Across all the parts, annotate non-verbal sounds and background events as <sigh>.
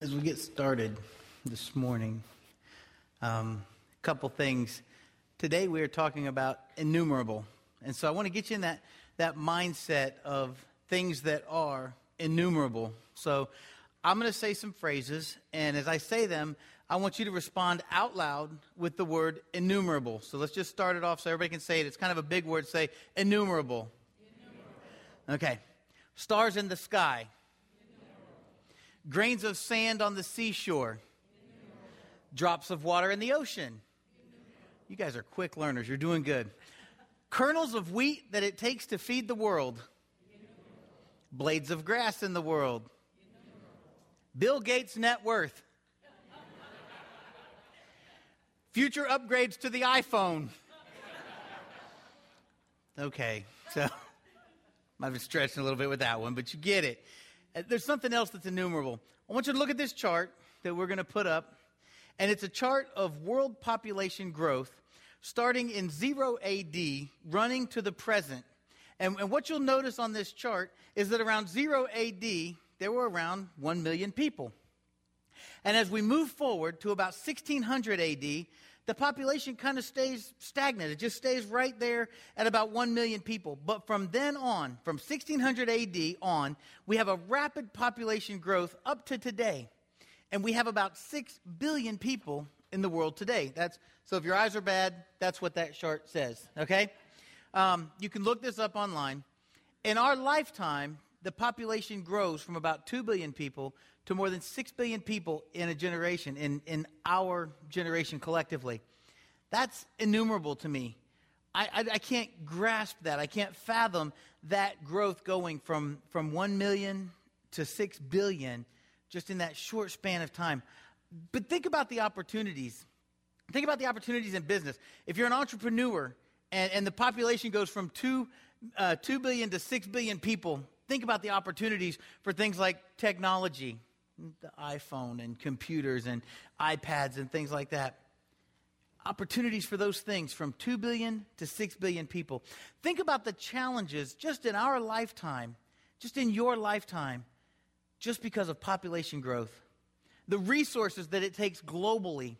As we get started this morning, um, a couple things. Today we are talking about innumerable. And so I want to get you in that, that mindset of things that are innumerable. So I'm going to say some phrases, and as I say them, I want you to respond out loud with the word innumerable. So let's just start it off so everybody can say it. It's kind of a big word. Say innumerable. innumerable. Okay. Stars in the sky grains of sand on the seashore, drops of water in the ocean. You guys are quick learners. You're doing good. Kernels of wheat that it takes to feed the world, blades of grass in the world, Bill Gates' net worth, future upgrades to the iPhone. Okay, so <laughs> I've been stretching a little bit with that one, but you get it. Uh, there's something else that's innumerable. I want you to look at this chart that we're going to put up, and it's a chart of world population growth starting in 0 AD, running to the present. And, and what you'll notice on this chart is that around 0 AD, there were around 1 million people. And as we move forward to about 1600 AD, the population kind of stays stagnant. It just stays right there at about 1 million people. But from then on, from 1600 AD on, we have a rapid population growth up to today. And we have about 6 billion people in the world today. That's, so if your eyes are bad, that's what that chart says, okay? Um, you can look this up online. In our lifetime, the population grows from about 2 billion people to more than 6 billion people in a generation, in, in our generation collectively. That's innumerable to me. I, I, I, can't grasp that. I can't fathom that growth going from, from 1 million to 6 billion just in that short span of time. But think about the opportunities. Think about the opportunities in business. If you're an entrepreneur and, and the population goes from 2, uh, 2 billion to 6 billion people, think about the opportunities for things like technology, the iPhone and computers and iPads and things like that. Opportunities for those things from 2 billion to 6 billion people. Think about the challenges just in our lifetime, just in your lifetime, just because of population growth. The resources that it takes globally,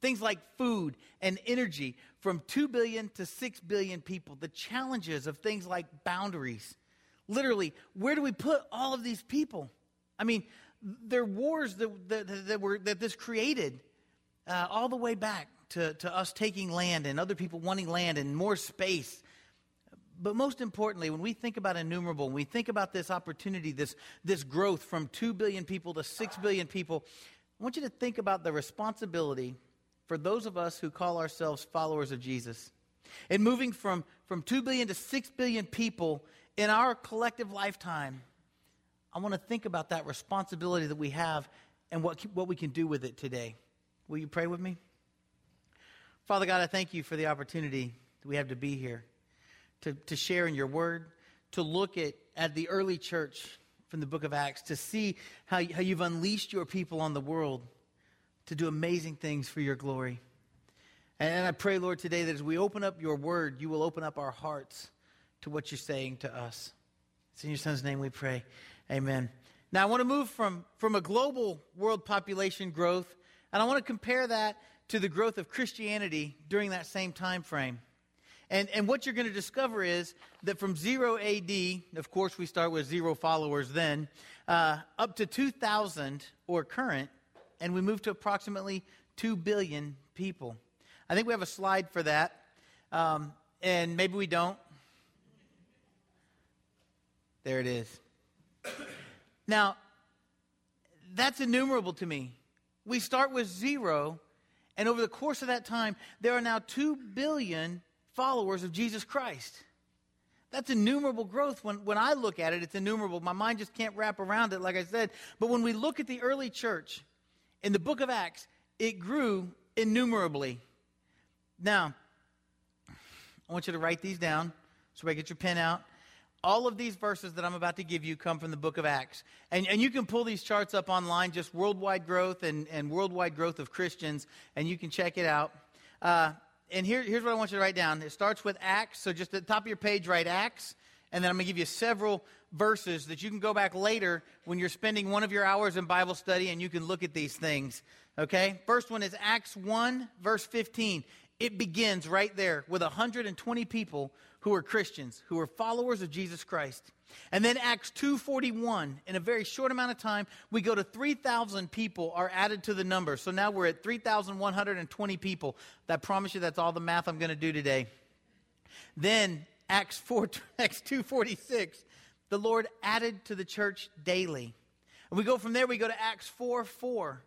things like food and energy, from 2 billion to 6 billion people. The challenges of things like boundaries. Literally, where do we put all of these people? I mean, there are wars that, that, that, were, that this created uh, all the way back to, to us taking land and other people wanting land and more space. But most importantly, when we think about innumerable, when we think about this opportunity, this, this growth from 2 billion people to 6 billion people, I want you to think about the responsibility for those of us who call ourselves followers of Jesus. And moving from, from 2 billion to 6 billion people in our collective lifetime, I want to think about that responsibility that we have and what, what we can do with it today. Will you pray with me? Father God, I thank you for the opportunity that we have to be here, to, to share in your word, to look at, at the early church from the book of Acts, to see how, how you've unleashed your people on the world to do amazing things for your glory. And I pray, Lord, today that as we open up your word, you will open up our hearts to what you're saying to us. It's in your son's name we pray. Amen. Now, I want to move from, from a global world population growth, and I want to compare that to the growth of Christianity during that same time frame. And, and what you're going to discover is that from 0 AD, of course, we start with zero followers then, uh, up to 2000 or current, and we move to approximately 2 billion people. I think we have a slide for that, um, and maybe we don't. There it is. <coughs> Now, that's innumerable to me. We start with zero, and over the course of that time, there are now 2 billion followers of Jesus Christ. That's innumerable growth. When, when I look at it, it's innumerable. My mind just can't wrap around it, like I said. But when we look at the early church in the book of Acts, it grew innumerably. Now, I want you to write these down. So I get your pen out all of these verses that I'm about to give you come from the book of Acts. And, and you can pull these charts up online, just worldwide growth and, and worldwide growth of Christians, and you can check it out. Uh, and here, here's what I want you to write down. It starts with Acts. So just at the top of your page, write Acts. And then I'm going to give you several verses that you can go back later when you're spending one of your hours in Bible study and you can look at these things. Okay? First one is Acts 1, verse 15. It begins right there with 120 people who are Christians, who are followers of Jesus Christ. And then Acts 2:41, in a very short amount of time, we go to 3,000 people are added to the number. So now we're at 3,120 people. I promise you that's all the math I'm going to do today. Then Acts 4 <laughs> Acts 2:46, the Lord added to the church daily. And we go from there we go to Acts 4 4,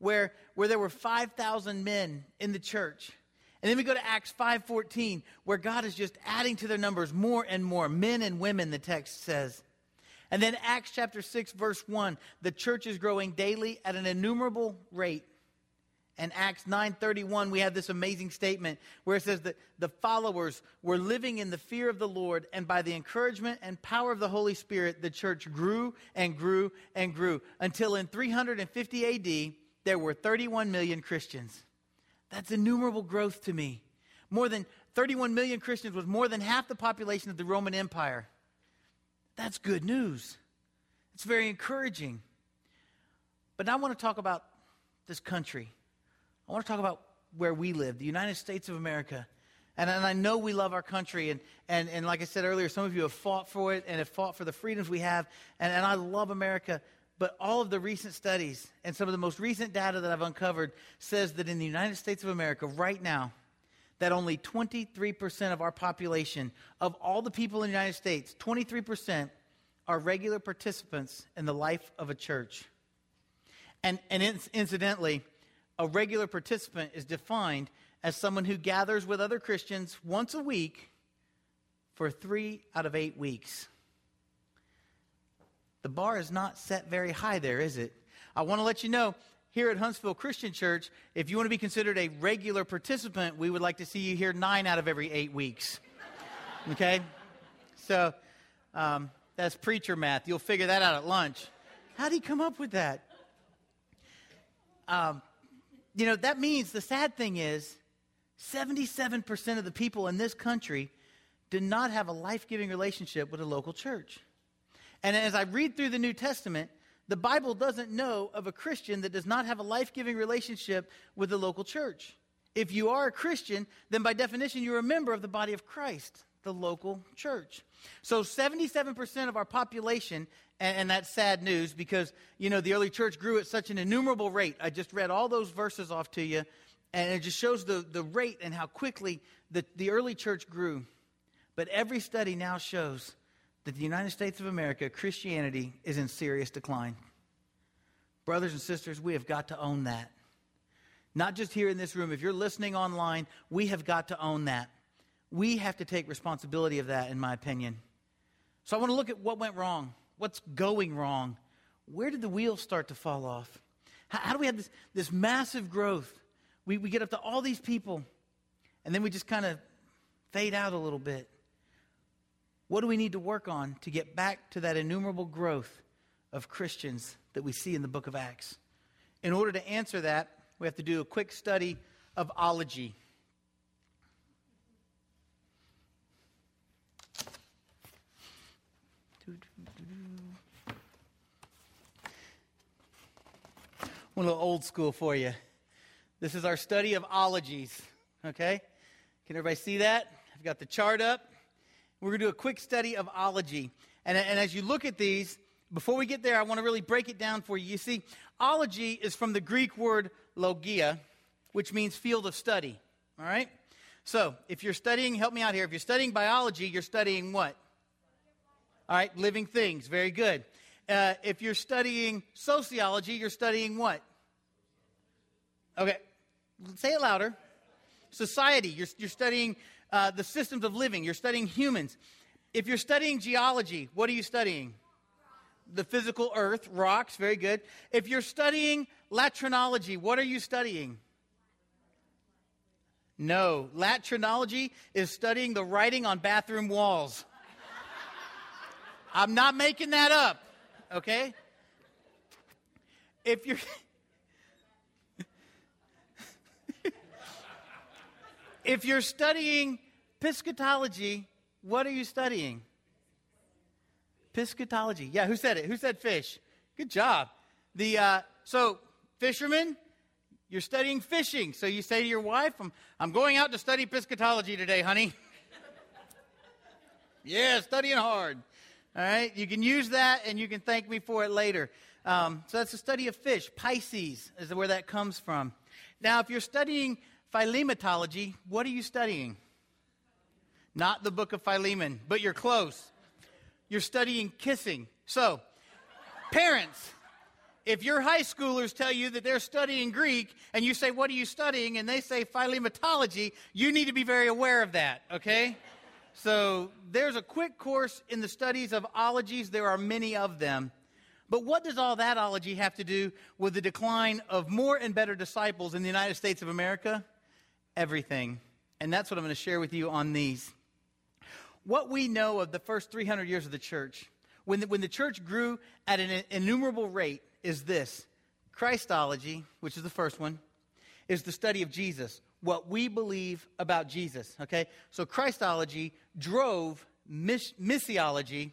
where, where there were 5,000 men in the church. And then we go to Acts 5:14 where God is just adding to their numbers more and more men and women the text says. And then Acts chapter 6 verse 1, the church is growing daily at an innumerable rate. And Acts 9:31 we have this amazing statement where it says that the followers were living in the fear of the Lord and by the encouragement and power of the Holy Spirit the church grew and grew and grew until in 350 AD there were 31 million Christians. That's innumerable growth to me. More than 31 million Christians was more than half the population of the Roman Empire. That's good news. It's very encouraging. But I want to talk about this country. I want to talk about where we live, the United States of America. And, and I know we love our country. And, and, and like I said earlier, some of you have fought for it and have fought for the freedoms we have. And, and I love America. But all of the recent studies and some of the most recent data that I've uncovered says that in the United States of America right now, that only 23% of our population, of all the people in the United States, 23% are regular participants in the life of a church. And, and incidentally, a regular participant is defined as someone who gathers with other Christians once a week for three out of eight weeks. The bar is not set very high there, is it? I want to let you know here at Huntsville Christian Church, if you want to be considered a regular participant, we would like to see you here nine out of every eight weeks. <laughs> Okay? So um, that's preacher math. You'll figure that out at lunch. How did he come up with that? Um, you know, that means the sad thing is 77% of the people in this country do not have a life giving relationship with a local church. And as I read through the New Testament, the Bible doesn't know of a Christian that does not have a life giving relationship with the local church. If you are a Christian, then by definition, you're a member of the body of Christ, the local church. So 77% of our population, and, and, that's sad news because, you know, the early church grew at such an innumerable rate. I just read all those verses off to you, and it just shows the, the rate and how quickly the, the early church grew. But every study now shows that the United States of America, Christianity, is in serious decline. Brothers and sisters, we have got to own that. Not just here in this room. If you're listening online, we have got to own that. We have to take responsibility of that, in my opinion. So I want to look at what went wrong, what's going wrong. Where did the wheels start to fall off? How, how do we have this, this massive growth? We, we get up to all these people, and then we just kind of fade out a little bit. What do we need to work on to get back to that innumerable growth of Christians that we see in the book of Acts? In order to answer that, we have to do a quick study of ology. One little old school for you. This is our study of ologies. Okay? Can everybody see that? I've got the chart up. We're going to do a quick study of ology. And, and as you look at these, before we get there, I want to really break it down for you. You see, ology is from the Greek word logia, which means field of study. All right? So, if you're studying, help me out here. If you're studying biology, you're studying what? All right, living things. Very good. Uh, if you're studying sociology, you're studying what? Okay, say it louder. Society. You're, you're studying uh, the systems of living. You're studying humans. If you're studying geology, what are you studying? The physical earth, rocks, very good. If you're studying latrinology, what are you studying? No, latrinology is studying the writing on bathroom walls. I'm not making that up, okay? If you're if you're studying piscatology, what are you studying? Piscatology. Yeah, who said it? Who said fish? Good job. The uh, so fishermen, you're studying fishing. So you say to your wife, "I'm I'm going out to study piscatology today, honey." <laughs> yeah, studying hard. All right, you can use that, and you can thank me for it later. Um, so that's the study of fish. Pisces is where that comes from. Now, if you're studying philematology, what are you studying? Not the book of Philemon, but you're close. You're studying kissing. So, parents, if your high schoolers tell you that they're studying Greek and you say, What are you studying? and they say philematology, you need to be very aware of that, okay? So, there's a quick course in the studies of ologies. There are many of them. But what does all that ology have to do with the decline of more and better disciples in the United States of America? Everything. And that's what I'm going to share with you on these. What we know of the first 300 years of the church, when the, when the church grew at an innumerable rate, is this Christology, which is the first one, is the study of Jesus, what we believe about Jesus. Okay? So Christology drove miss- missiology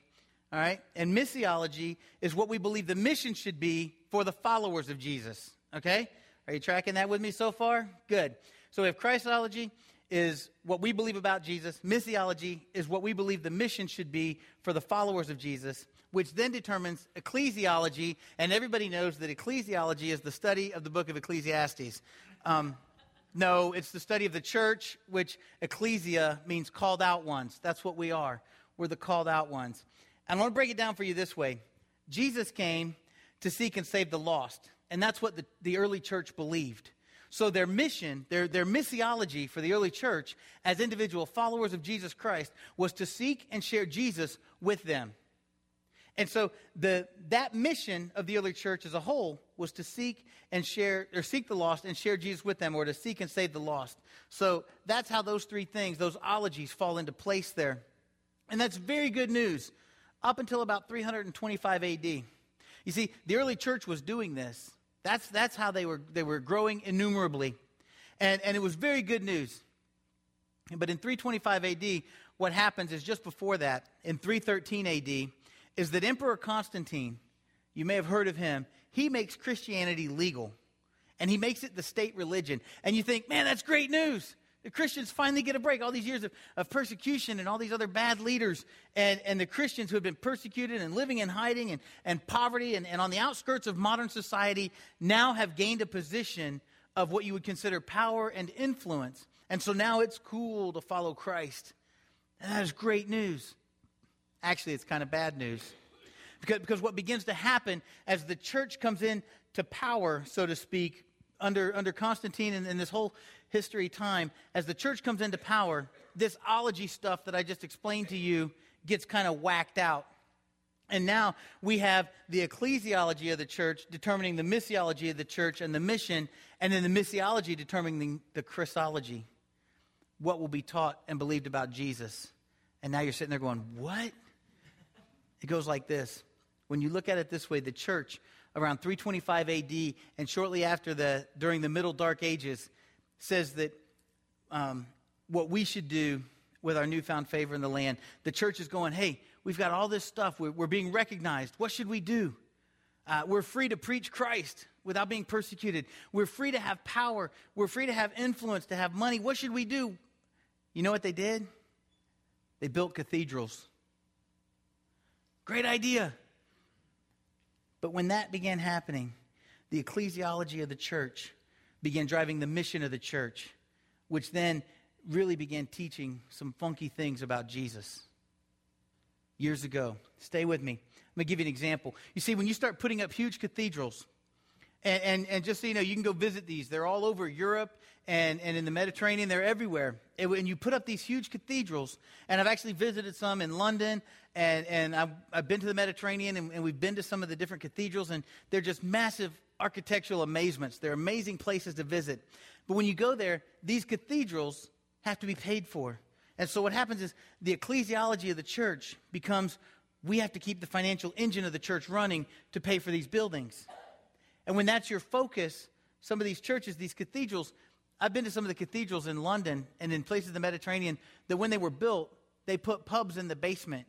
all right? And missiology is what we believe the mission should be for the followers of Jesus. Okay? Are you tracking that with me so far? Good. So if Christology is what we believe about Jesus, missiology is what we believe the mission should be for the followers of Jesus, which then determines ecclesiology, and everybody knows that ecclesiology is the study of the book of Ecclesiastes. Um, no, it's the study of the church, which ecclesia means called out ones. That's what we are. We're the called out ones. And I want to break it down for you this way Jesus came to seek and save the lost. And that's what the, the early church believed. So their mission, their, their missiology for the early church as individual followers of Jesus Christ was to seek and share Jesus with them. And so the, that mission of the early church as a whole was to seek and share, or seek the lost and share Jesus with them, or to seek and save the lost. So that's how those three things, those ologies, fall into place there. And that's very good news up until about 325 AD. You see, the early church was doing this. That's, that's how they were, they were growing innumerably. And, and it was very good news. But in 325 AD, what happens is just before that, in 313 AD, is that Emperor Constantine, you may have heard of him, he makes Christianity legal. And he makes it the state religion. And you think, man, that's great news. The Christians finally get a break. All these years of, of persecution and all these other bad leaders, and, and the Christians who have been persecuted and living in hiding and, and poverty and, and on the outskirts of modern society now have gained a position of what you would consider power and influence. And so now it's cool to follow Christ. And that is great news. Actually, it's kind of bad news. Because, because what begins to happen as the church comes in to power, so to speak, under, under Constantine and, and this whole history time, as the church comes into power, this ology stuff that I just explained to you gets kind of whacked out. And now we have the ecclesiology of the church determining the missiology of the church and the mission, and then the missiology determining the Christology, what will be taught and believed about Jesus. And now you're sitting there going, What? It goes like this. When you look at it this way, the church around 325 AD and shortly after the during the Middle Dark Ages says that um, what we should do with our newfound favor in the land, the church is going, hey, we've got all this stuff. We're, we're being recognized. What should we do? Uh, we're free to preach Christ without being persecuted. We're free to have power. We're free to have influence, to have money. What should we do? You know what they did? They built cathedrals. Great idea. But when that began happening, the ecclesiology of the church began driving the mission of the church, which then really began teaching some funky things about Jesus years ago. Stay with me. I'm going to give you an example. You see, when you start putting up huge cathedrals, and, and, and, just so you know, you can go visit these. They're all over Europe and, and in the Mediterranean. They're everywhere. And when you put up these huge cathedrals, and I've actually visited some in London, and, and I've, I've been to the Mediterranean, and, and we've been to some of the different cathedrals, and they're just massive architectural amazements. They're amazing places to visit. But when you go there, these cathedrals have to be paid for. And so what happens is the ecclesiology of the church becomes we have to keep the financial engine of the church running to pay for these buildings. And when that's your focus, some of these churches, these cathedrals, I've been to some of the cathedrals in London and in places in the Mediterranean that when they were built, they put pubs in the basement.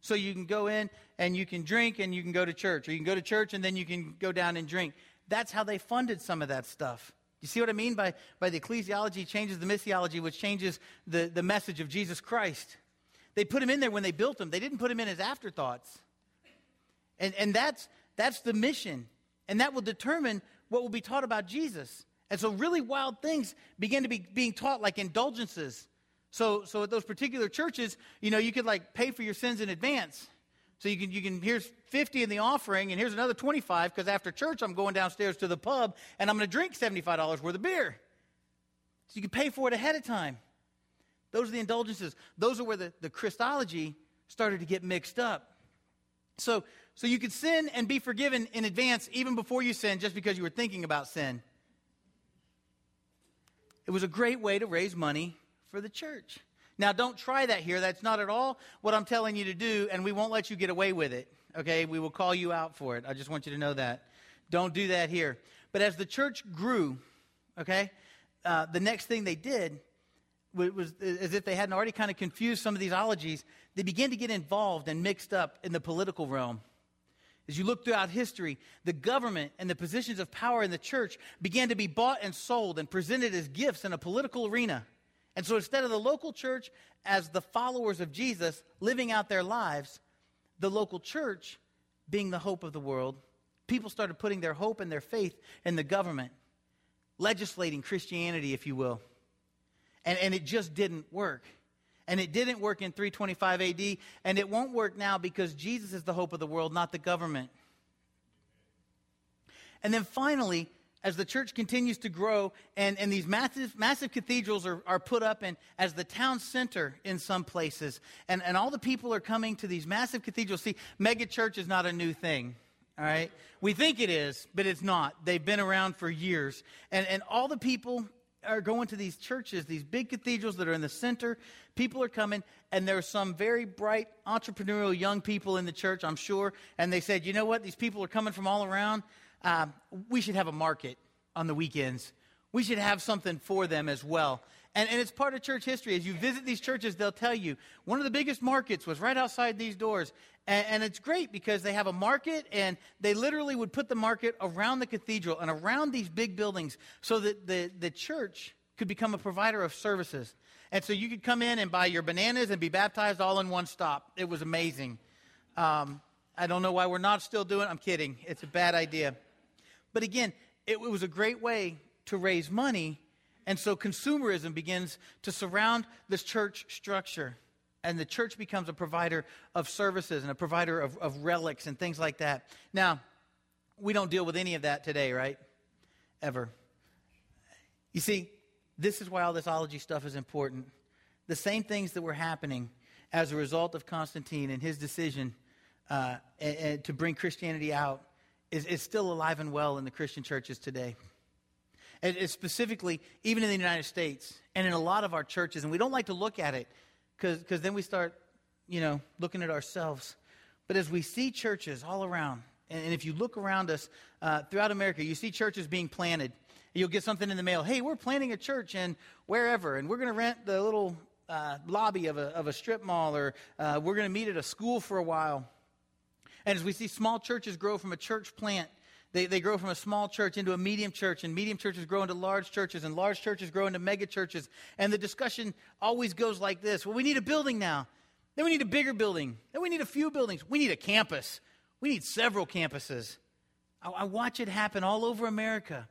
So you can go in and you can drink and you can go to church, or you can go to church and then you can go down and drink. That's how they funded some of that stuff. You see what I mean by, by the ecclesiology changes the missiology, which changes the, the message of Jesus Christ. They put him in there when they built him. They didn't put him in as afterthoughts. And, and that's, that's the mission. And that will determine what will be taught about Jesus. And so really wild things begin to be being taught like indulgences. So, so at those particular churches, you know, you could like pay for your sins in advance. So you can, you can, here's 50 in the offering, and here's another 25 because after church, I'm going downstairs to the pub and I'm going to drink $75 worth of beer. So you can pay for it ahead of time. Those are the indulgences. Those are where the, the Christology started to get mixed up. So, so you could sin and be forgiven in advance even before you sin just because you were thinking about sin. It was a great way to raise money for the church. Now, don't try that here. That's not at all what I'm telling you to do, and we won't let you get away with it. Okay? We will call you out for it. I just want you to know that. Don't do that here. But as the church grew, okay, uh, the next thing they did was, was as if they hadn't already kind of confused some of these ologies, they began to get involved and mixed up in the political realm. As you look throughout history, the government and the positions of power in the church began to be bought and sold and presented as gifts in a political arena. And so instead of the local church as the followers of Jesus living out their lives, the local church being the hope of the world, people started putting their hope and their faith in the government, legislating Christianity, if you will. And, and it just didn't work. And it didn't work in 325 AD, and it won't work now because Jesus is the hope of the world, not the government. And then finally, as the church continues to grow and, and these massive, massive cathedrals are, are put up and as the town center in some places and, and all the people are coming to these massive cathedrals see mega church is not a new thing all right? We think it is but it's not. They've been around for years. And, and all the people are going to these churches these big cathedrals that are in the center. People are coming and there are some very bright entrepreneurial young people in the church i'm sure. And they said you know what? These people are coming from all around um, we should have a market on the weekends. We should have something for them as well. And, and it's part of church history. As you visit these churches, they'll tell you one of the biggest markets was right outside these doors. And, and it's great because they have a market and they literally would put the market around the cathedral and around these big buildings so that the, the church could become a provider of services. And so you could come in and buy your bananas and be baptized all in one stop. It was amazing. Um, I don't know why we're not still doing it. I'm kidding. It's a bad idea. But again, it, it was a great way to raise money. And so consumerism begins to surround this church structure. And the church becomes a provider of services and a provider of, of relics and things like that. Now, we don't deal with any of that today, right? Ever. You see, this is why all this ology stuff is important. The same things that were happening as a result of Constantine and his decision uh, and, and to bring Christianity out is, is still alive and well in the Christian churches today. And specifically, even in the United States and in a lot of our churches, and we don't like to look at it because then we start, you know, looking at ourselves. But as we see churches all around, and, and if you look around us uh, throughout America, you see churches being planted. You'll get something in the mail. Hey, we're planting a church in wherever, and we're going to rent the little uh, lobby of a, of a strip mall, or uh, we're going to meet at a school for a while. And as we see small churches grow from a church plant, they, they grow from a small church into a medium church, and medium churches grow into large churches, and large churches grow into mega churches. And the discussion always goes like this Well, we need a building now. Then we need a bigger building. Then we need a few buildings. We need a campus. We need several campuses. I, I watch it happen all over America.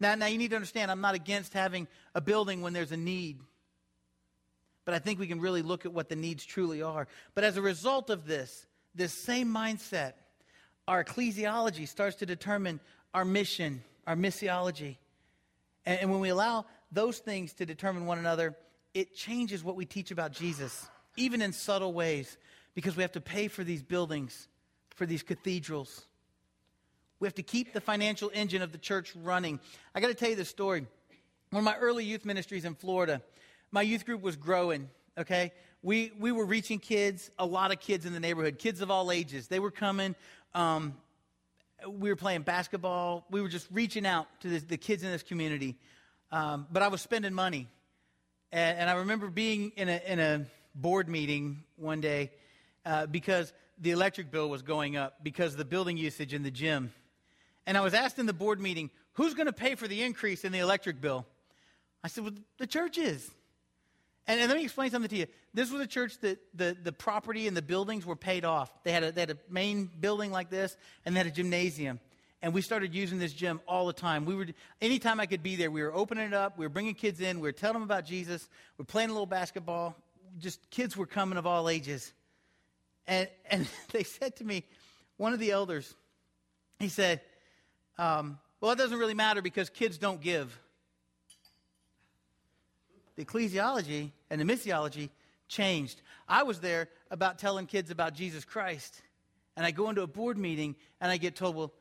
Now, now, you need to understand, I'm not against having a building when there's a need. But I think we can really look at what the needs truly are. But as a result of this, this same mindset, our ecclesiology starts to determine our mission, our missiology. And, and when we allow those things to determine one another, it changes what we teach about Jesus, even in subtle ways, because we have to pay for these buildings, for these cathedrals. We have to keep the financial engine of the church running. I got to tell you this story. One of my early youth ministries in Florida, my youth group was growing, okay? We, we were reaching kids, a lot of kids in the neighborhood, kids of all ages. They were coming. Um, we were playing basketball. We were just reaching out to the, the kids in this community. Um, but I was spending money. And, and, I remember being in a, in a board meeting one day, uh, because the electric bill was going up because of the building usage in the gym. And I was asked in the board meeting, who's going to pay for the increase in the electric bill? I said, well, the church is. And, and, let me explain something to you. This was a church that the, the property and the buildings were paid off. They had, a, they had a main building like this, and they had a gymnasium. And we started using this gym all the time. We were, anytime I could be there, we were opening it up. We were bringing kids in. We were telling them about Jesus. We were playing a little basketball. Just kids were coming of all ages. And, and <laughs> they said to me, one of the elders, he said, um, Well, it doesn't really matter because kids don't give. The ecclesiology and the missiology changed. I was there about telling kids about Jesus Christ. And I go into a board meeting and I get told, Well,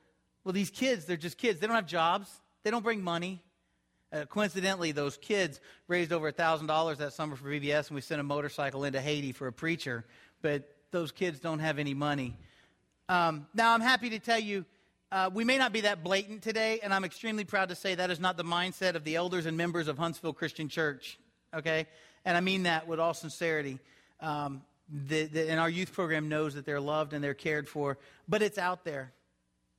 well these kids, they're just kids. They don't have jobs, they don't bring money. Uh, coincidentally, those kids raised over $1,000 that summer for VBS, and we sent a motorcycle into Haiti for a preacher. But those kids don't have any money. Um, now, I'm happy to tell you, uh, we may not be that blatant today, and I'm extremely proud to say that is not the mindset of the elders and members of Huntsville Christian Church, okay? And I mean that with all sincerity. Um, the, the, and our youth program knows that they're loved and they're cared for, but it's out there.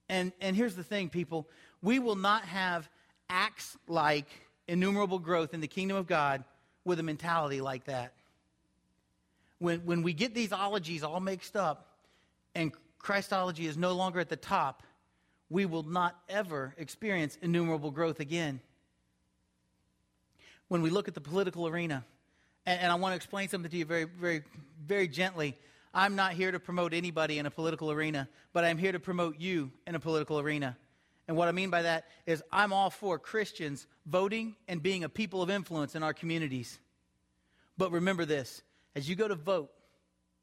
And, and here's the thing, people we will not have acts like innumerable growth in the kingdom of God with a mentality like that when, when we get these ologies all mixed up and Christology is no longer at the top, we will not ever experience innumerable growth again. When we look at the political arena, and, and I want to explain something to you very, very, very gently. I'm not here to promote anybody in a political arena, but I'm here to promote you in a political arena. And what I mean by that is I'm all for Christians voting and being a people of influence in our communities. But remember this as you go to vote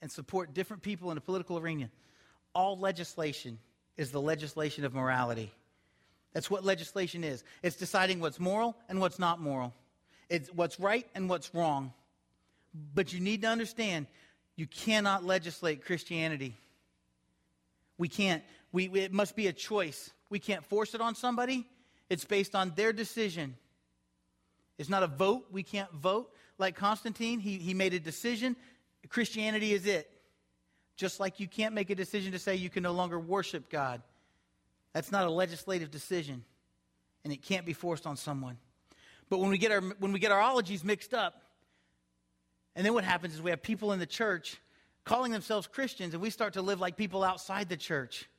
and support different people in a political arena, all legislation is the legislation of morality. That's what legislation is. It's deciding what's moral and what's not moral. It's what's right and what's wrong. But you need to understand you cannot legislate Christianity. We can't. We, it must be a choice. We can't force it on somebody. It's based on their decision. It's not a vote. We can't vote like Constantine, he, he made a decision. Christianity is it. Just like you can't make a decision to say you can no longer worship God. That's not a legislative decision, and it can't be forced on someone. But when we get our, when we get our ologies mixed up, and then what happens is we have people in the church calling themselves Christians, and we start to live like people outside the church.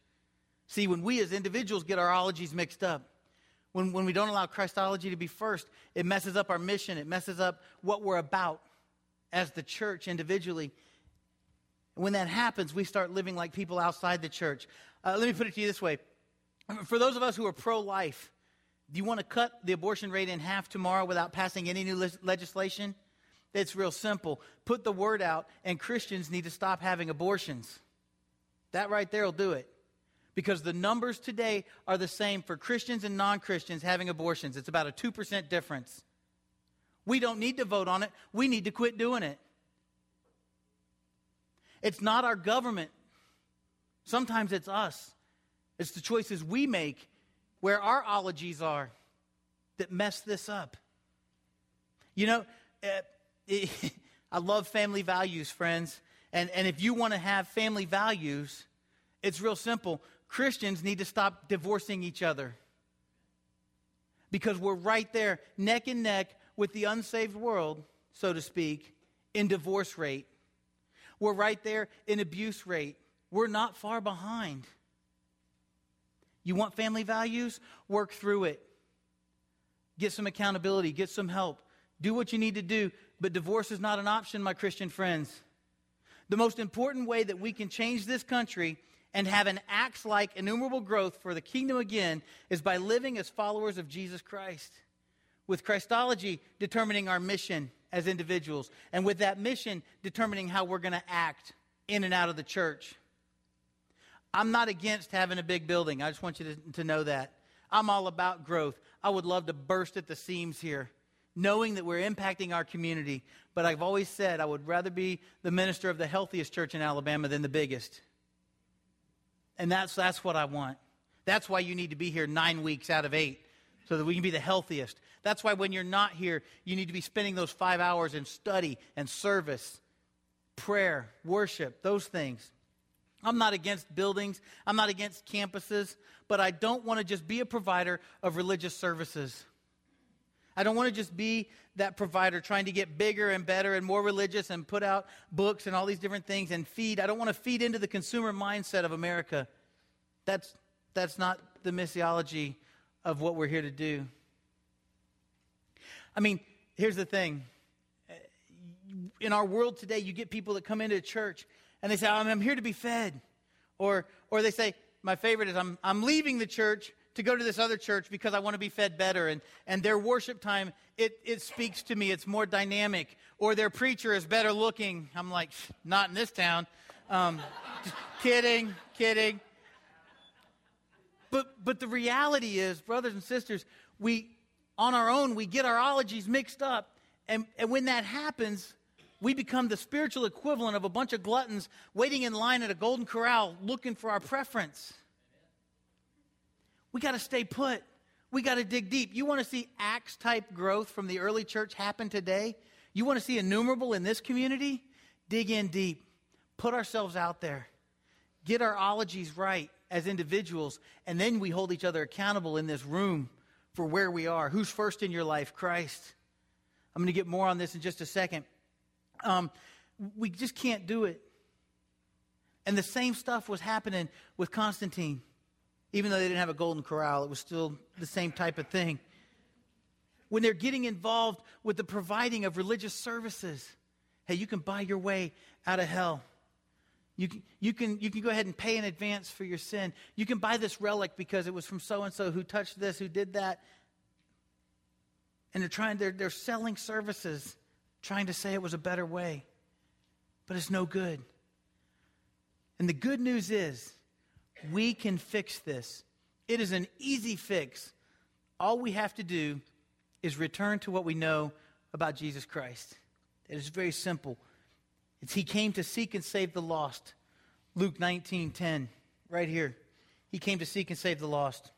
See, when we as individuals get our ologies mixed up, when, when we don't allow Christology to be first, it messes up our mission. It messes up what we're about as the church individually. And when that happens, we start living like people outside the church. Uh, let me put it to you this way <clears throat> For those of us who are pro life, do you want to cut the abortion rate in half tomorrow without passing any new legislation? It's real simple. Put the word out, and Christians need to stop having abortions. That right there will do it because the numbers today are the same for Christians and non Christians having abortions. It's about a 2% difference. We don't need to vote on it, we need to quit doing it. It's not our government, sometimes it's us. It's the choices we make where our ologies are that mess this up. You know, uh, <laughs> I love family values, friends. And, and if you want to have family values, it's real simple. Christians need to stop divorcing each other because we're right there, neck and neck with the unsaved world, so to speak, in divorce rate. We're right there in abuse rate. We're not far behind. You want family values? Work through it. Get some accountability, get some help. Do what you need to do, but divorce is not an option, my Christian friends. The most important way that we can change this country and have an acts like innumerable growth for the kingdom again is by living as followers of Jesus Christ. With Christology determining our mission as individuals, and with that mission determining how we're going to act in and out of the church. I'm not against having a big building. I just want you to, to know that. I'm all about growth. I would love to burst at the seams here, knowing that we're impacting our community. But I've always said I would rather be the minister of the healthiest church in Alabama than the biggest. And that's, that's what I want. That's why you need to be here nine weeks out of eight, so that we can be the healthiest. That's why when you're not here, you need to be spending those five hours in study and service prayer, worship, those things. I'm not against buildings, I'm not against campuses, but I don't want to just be a provider of religious services. I don't want to just be that provider trying to get bigger and better and more religious and put out books and all these different things and feed. I don't want to feed into the consumer mindset of America. That's, that's not the missiology of what we're here to do. I mean, here's the thing. In our world today, you get people that come into church and they say, I'm here to be fed. Or, or they say, my favorite is, I'm, I'm leaving the church to go to this other church because I want to be fed better. And, and their worship time, it, it speaks to me. It's more dynamic. Or their preacher is better looking. I'm like, not in this town. Um, kidding, kidding. But, but the reality is, brothers and sisters, we, on our own, we get our ologies mixed up. And, and when that happens, we become the spiritual equivalent of a bunch of gluttons waiting in line at a golden corral looking for our preference. We got to stay put. We got to dig deep. You want to see Acts type growth from the early church happen today? You want to see innumerable in this community? Dig in deep. Put ourselves out there. Get our ologies right as individuals, and then we hold each other accountable in this room for where we are. Who's first in your life? Christ. I'm going to get more on this in just a second. Um, we just can't do it. And the same stuff was happening with Constantine. Even though they didn't have a golden corral, it was still the same type of thing. When they're getting involved with the providing of religious services, hey, you can buy your way out of hell. You can, you, can, you can go ahead and pay in advance for your sin. You can buy this relic because it was from so and so who touched this, who did that. And they're trying, they're, they're selling services, trying to say it was a better way. But it's no good. And the good news is we can fix this. It is an easy fix. All we have to do is return to what we know about Jesus Christ. It is very simple. It's he came to seek and save the lost. Luke 19:10 right here. He came to seek and save the lost.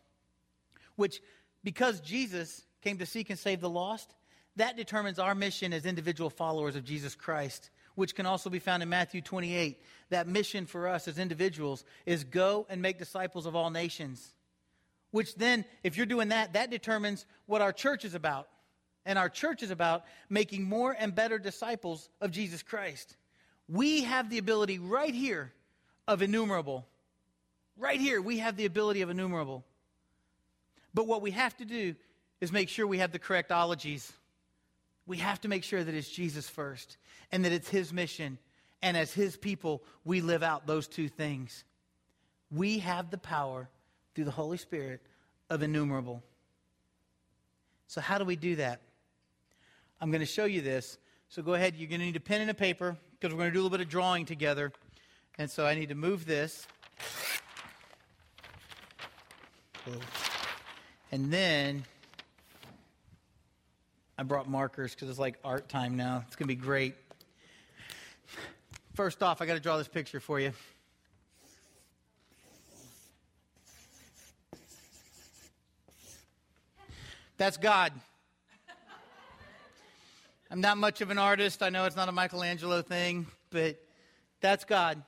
Which because Jesus came to seek and save the lost, that determines our mission as individual followers of Jesus Christ which can also be found in Matthew 28. That mission for us as individuals is go and make disciples of all nations. Which then, if you're doing that, that determines what our church is about. And our church is about making more and better disciples of Jesus Christ. We have the ability right here of innumerable. Right here, we have the ability of innumerable. But what we have to do is make sure we have the correct ologies we have to make sure that it's Jesus first and that it's His mission. And as His people, we live out those two things. We have the power through the Holy Spirit of innumerable. So, how do we do that? I'm going to show you this. So, go ahead. You're going to need a pen and a paper because we're going to do a little bit of drawing together. And so, I need to move this. And then I brought markers because it's like art time now. It's going to be great. First off, I got to draw this picture for you. That's God. I'm not much of an artist. I know it's not a Michelangelo thing, but that's God.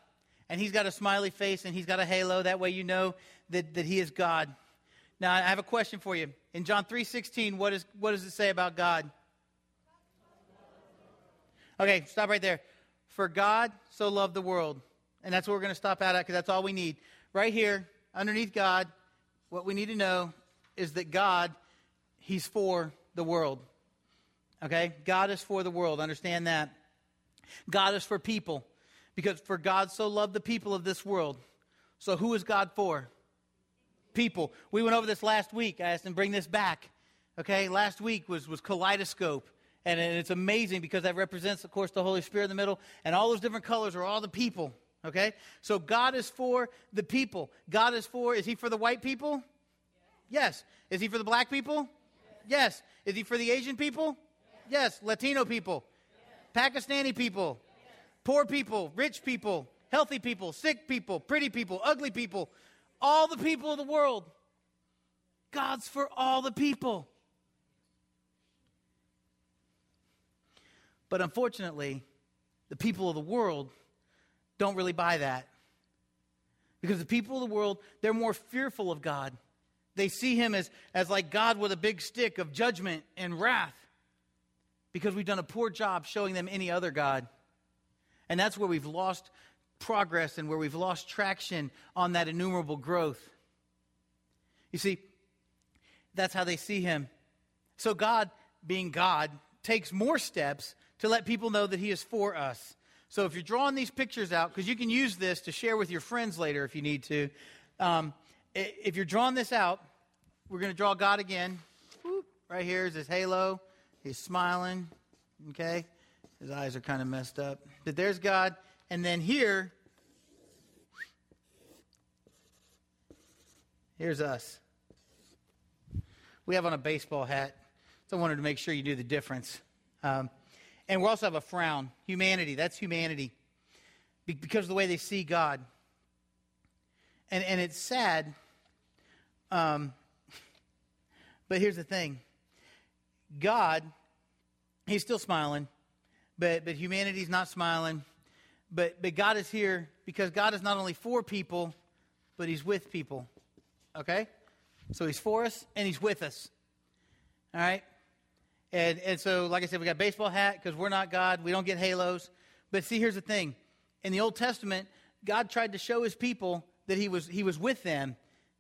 And he's got a smiley face and he's got a halo. That way you know that, that he is God. Now, I have a question for you. In John 3.16, what, is, what does it say about God? Okay, stop right there. For God so loved the world. And that's what we're going to stop out at because that's all we need. Right here, underneath God, what we need to know is that God, He's for the world. Okay? God is for the world. Understand that. God is for people. Because for God so loved the people of this world. So who is God for? People. We went over this last week. I asked them bring this back. Okay, last week was, was kaleidoscope. And, and it's amazing because that represents, of course, the Holy Spirit in the middle. And all those different colors are all the people. Okay? So God is for the people. God is for, is He for the white people? Yes. Is He for the black people? Yes. Is He for the Asian people? Yes. Latino people? Pakistani people? Poor people? Rich people? Healthy people? Sick people? Pretty people? Ugly people? All the people of the world. God's for all the people. But unfortunately, the people of the world don't really buy that. Because the people of the world, they're more fearful of God. They see him as, as like God with a big stick of judgment and wrath because we've done a poor job showing them any other God. And that's where we've lost progress and where we've lost traction on that innumerable growth. You see, that's how they see him. So, God, being God, takes more steps to let people know that he is for us. So, if you're drawing these pictures out, because you can use this to share with your friends later if you need to, um, if you're drawing this out, we're going to draw God again. Right here is his halo. He's smiling. Okay? His eyes are kind of messed up. But there's God. And then here, here's us. We have on a baseball hat. So I wanted to make sure you knew the difference. Um, and we also have a frown. Humanity. That's humanity. Because of the way they see God. And, and it's sad. Um, <laughs> but here's the thing God, He's still smiling, but, but humanity's not smiling. But, but God is here because God is not only for people, but He's with people. Okay? So He's for us and He's with us. All right? And, and so, like I said, we got baseball hat because we're not God. We don't get halos. But see, here's the thing. In the Old Testament, God tried to show his people that he was, he was with them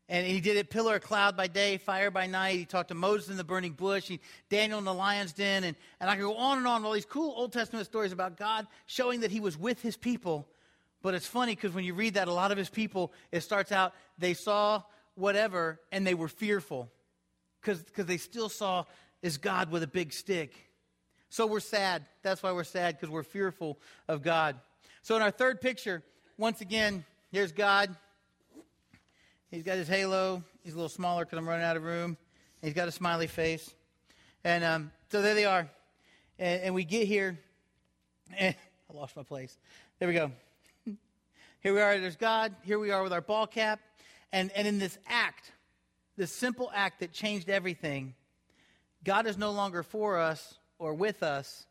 and he did it pillar of cloud by day, fire by night. He talked to Moses in the burning bush, he, Daniel in the lion's den. And, and I could go on and on with all these cool Old Testament stories about God showing that he was with his people. But it's funny because when you read that, a lot of his people, it starts out, they saw whatever and they were fearful because they still saw is God with a big stick. So we're sad. That's why we're sad because we're fearful of God. So in our third picture, once again, here's God. He's got his halo. He's a little smaller because I'm running out of room. He's got a smiley face. And um, so there they are. And, and we get here. <laughs> I lost my place. There we go. <laughs> here we are. There's God. Here we are with our ball cap. And, and in this act, this simple act that changed everything, God is no longer for us or with us,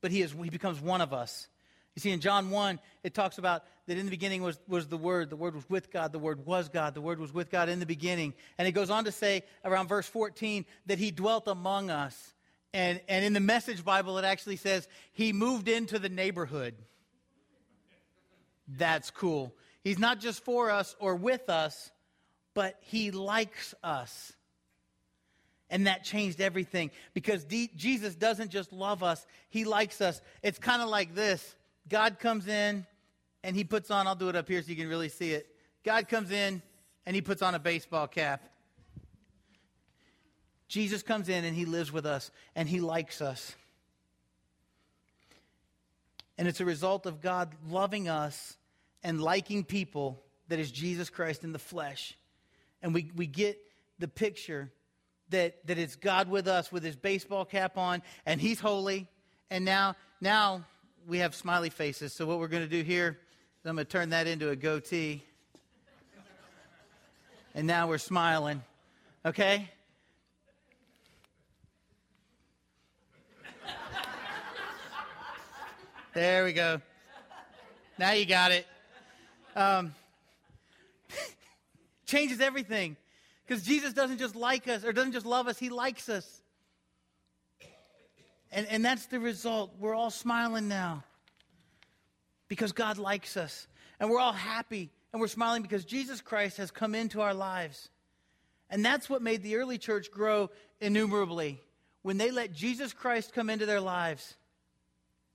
but he, is, he becomes one of us. You see, in John 1, it talks about that in the beginning was, was the Word. The Word was with God. The Word was God. The Word was with God in the beginning. And it goes on to say, around verse 14, that He dwelt among us. And, and in the Message Bible, it actually says, He moved into the neighborhood. That's cool. He's not just for us or with us, but He likes us. And that changed everything because D- Jesus doesn't just love us, He likes us. It's kind of like this God comes in and He puts on, I'll do it up here so you can really see it. God comes in and He puts on a baseball cap. Jesus comes in and He lives with us and He likes us. And it's a result of God loving us and liking people that is Jesus Christ in the flesh. And we, we get the picture that, that it's God with us with his baseball cap on, and he's holy. And now, now we have smiley faces. So what we're going to do here is I'm going to turn that into a goatee. And now we're smiling. Okay? There we go. Now you got it. Um, <laughs> changes everything. Because Jesus doesn't just like us or doesn't just love us, He likes us. And, and that's the result. We're all smiling now because God likes us. And we're all happy and we're smiling because Jesus Christ has come into our lives. And that's what made the early church grow innumerably when they let Jesus Christ come into their lives.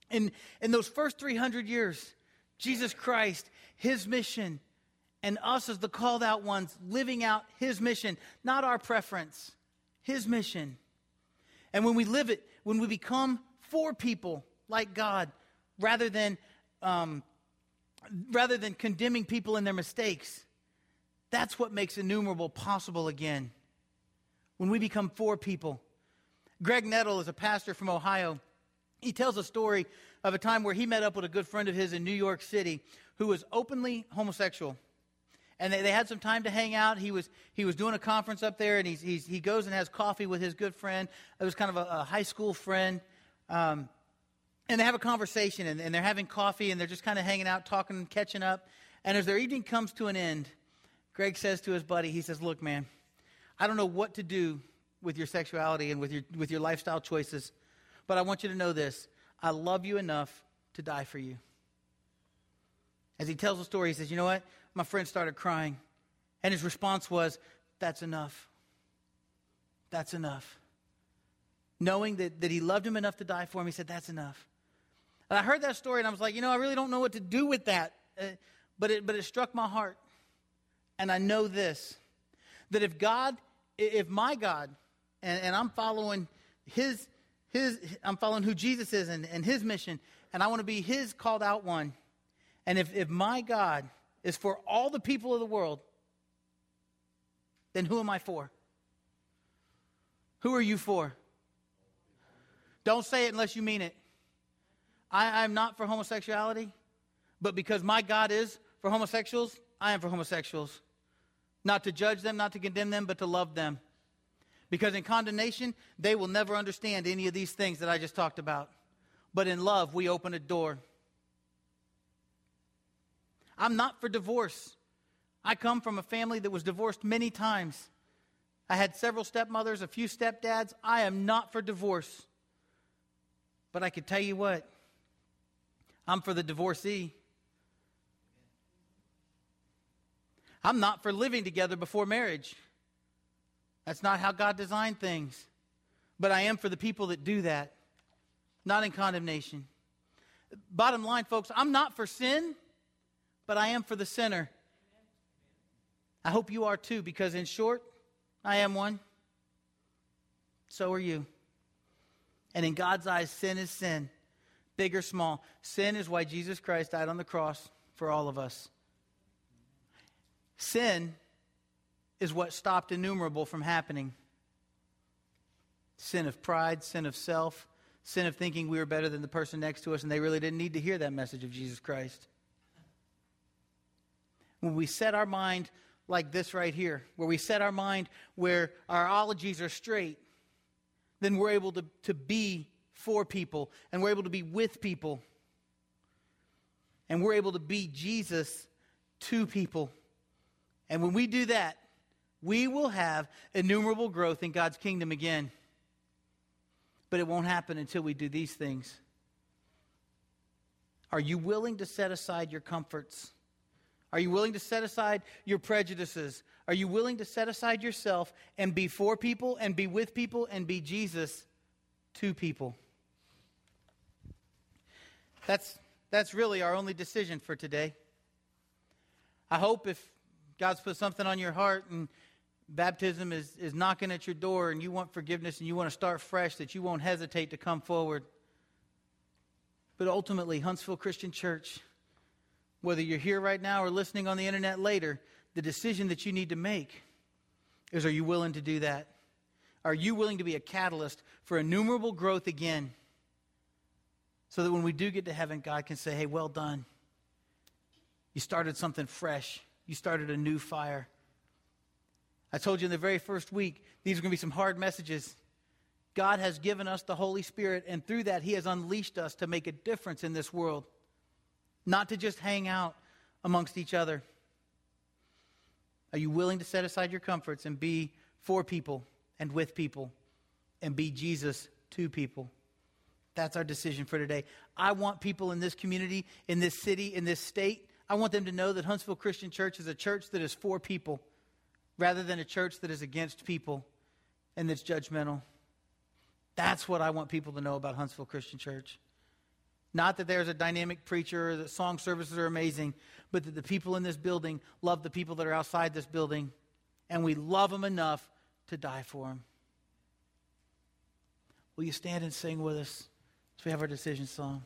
In, in those first 300 years, Jesus Christ, his mission, and us as the called out ones living out his mission, not our preference, his mission. And when we live it, when we become for people like God, rather than um, rather than condemning people in their mistakes, that's what makes innumerable possible again. When we become for people. Greg Nettle is a pastor from Ohio. He tells a story of a time where he met up with a good friend of his in New York City who was openly homosexual and they, they had some time to hang out. He was, he was doing a conference up there, and he's, he's, he goes and has coffee with his good friend. It was kind of a, a high school friend. Um, and they have a conversation and, and they're having coffee and they're just kind of hanging out, talking, catching up. And as their evening comes to an end, Greg says to his buddy, he says, Look, man, I don't know what to do with your sexuality and with your, with your lifestyle choices, but I want you to know this. I love you enough to die for you. As he tells the story, he says, You know what? My friend started crying. And his response was, That's enough. That's enough. Knowing that, that he loved him enough to die for him, he said, That's enough. And I heard that story and I was like, You know, I really don't know what to do with that. Uh, but, it, but it struck my heart. And I know this that if God, if my God, and, and I'm following his, his, I'm following who Jesus is and, and his mission, and I want to be his called out one. And if, if my God is for all the people of the world, then who am I for? Who are you for? Don't say it unless you mean it. I, I'm not for homosexuality, but because my God is for homosexuals, I am for homosexuals. Not to judge them, not to condemn them, but to love them. Because in condemnation, they will never understand any of these things that I just talked about. But in love, we open a door. I'm not for divorce. I come from a family that was divorced many times. I had several stepmothers, a few stepdads. I am not for divorce. But I can tell you what, I'm for the divorcee. I'm not for living together before marriage. That's not how God designed things. But I am for the people that do that, not in condemnation. Bottom line, folks, I'm not for sin, but I am for the sinner. I hope you are too, because in short, I am one. So are you. And in God's eyes, sin is sin, big or small. Sin is why Jesus Christ died on the cross for all of us. Sin is what stopped innumerable from happening sin of pride, sin of self, sin of thinking we were better than the person next to us, and they really didn't need to hear that message of Jesus Christ. When we set our mind like this right here, where we set our mind where our ologies are straight, then we're able to, to be for people, and we're able to be with people, and we're able to be Jesus to people. And when we do that, we will have innumerable growth in God's kingdom again. But it won't happen until we do these things. Are you willing to set aside your comforts? Are you willing to set aside your prejudices? Are you willing to set aside yourself and be for people and be with people and be Jesus to people? That's, that's really our only decision for today. I hope if God's put something on your heart and baptism is, is knocking at your door and you want forgiveness and you want to start fresh, that you won't hesitate to come forward. But ultimately, Huntsville Christian Church, whether you're here right now or listening on the internet later, the decision that you need to make is are you willing to do that? Are you willing to be a catalyst for innumerable growth again? So that when we do get to heaven, God can say, hey, well done. You started something fresh. You started a new fire. I told you in the very first week, these are going to be some hard messages. God has given us the Holy Spirit, and through that, He has unleashed us to make a difference in this world, not to just hang out amongst each other. Are you willing to set aside your comforts and be for people and with people and be Jesus to people? That's our decision for today. I want people in this community, in this city, in this state I want them to know that Huntsville Christian Church is a church that is for people rather than a church that is against people and that's judgmental. That's what I want people to know about Huntsville Christian Church. Not that there's a dynamic preacher, that song services are amazing, but that the people in this building love the people that are outside this building, and we love them enough to die for them. Will you stand and sing with us as we have our decision song?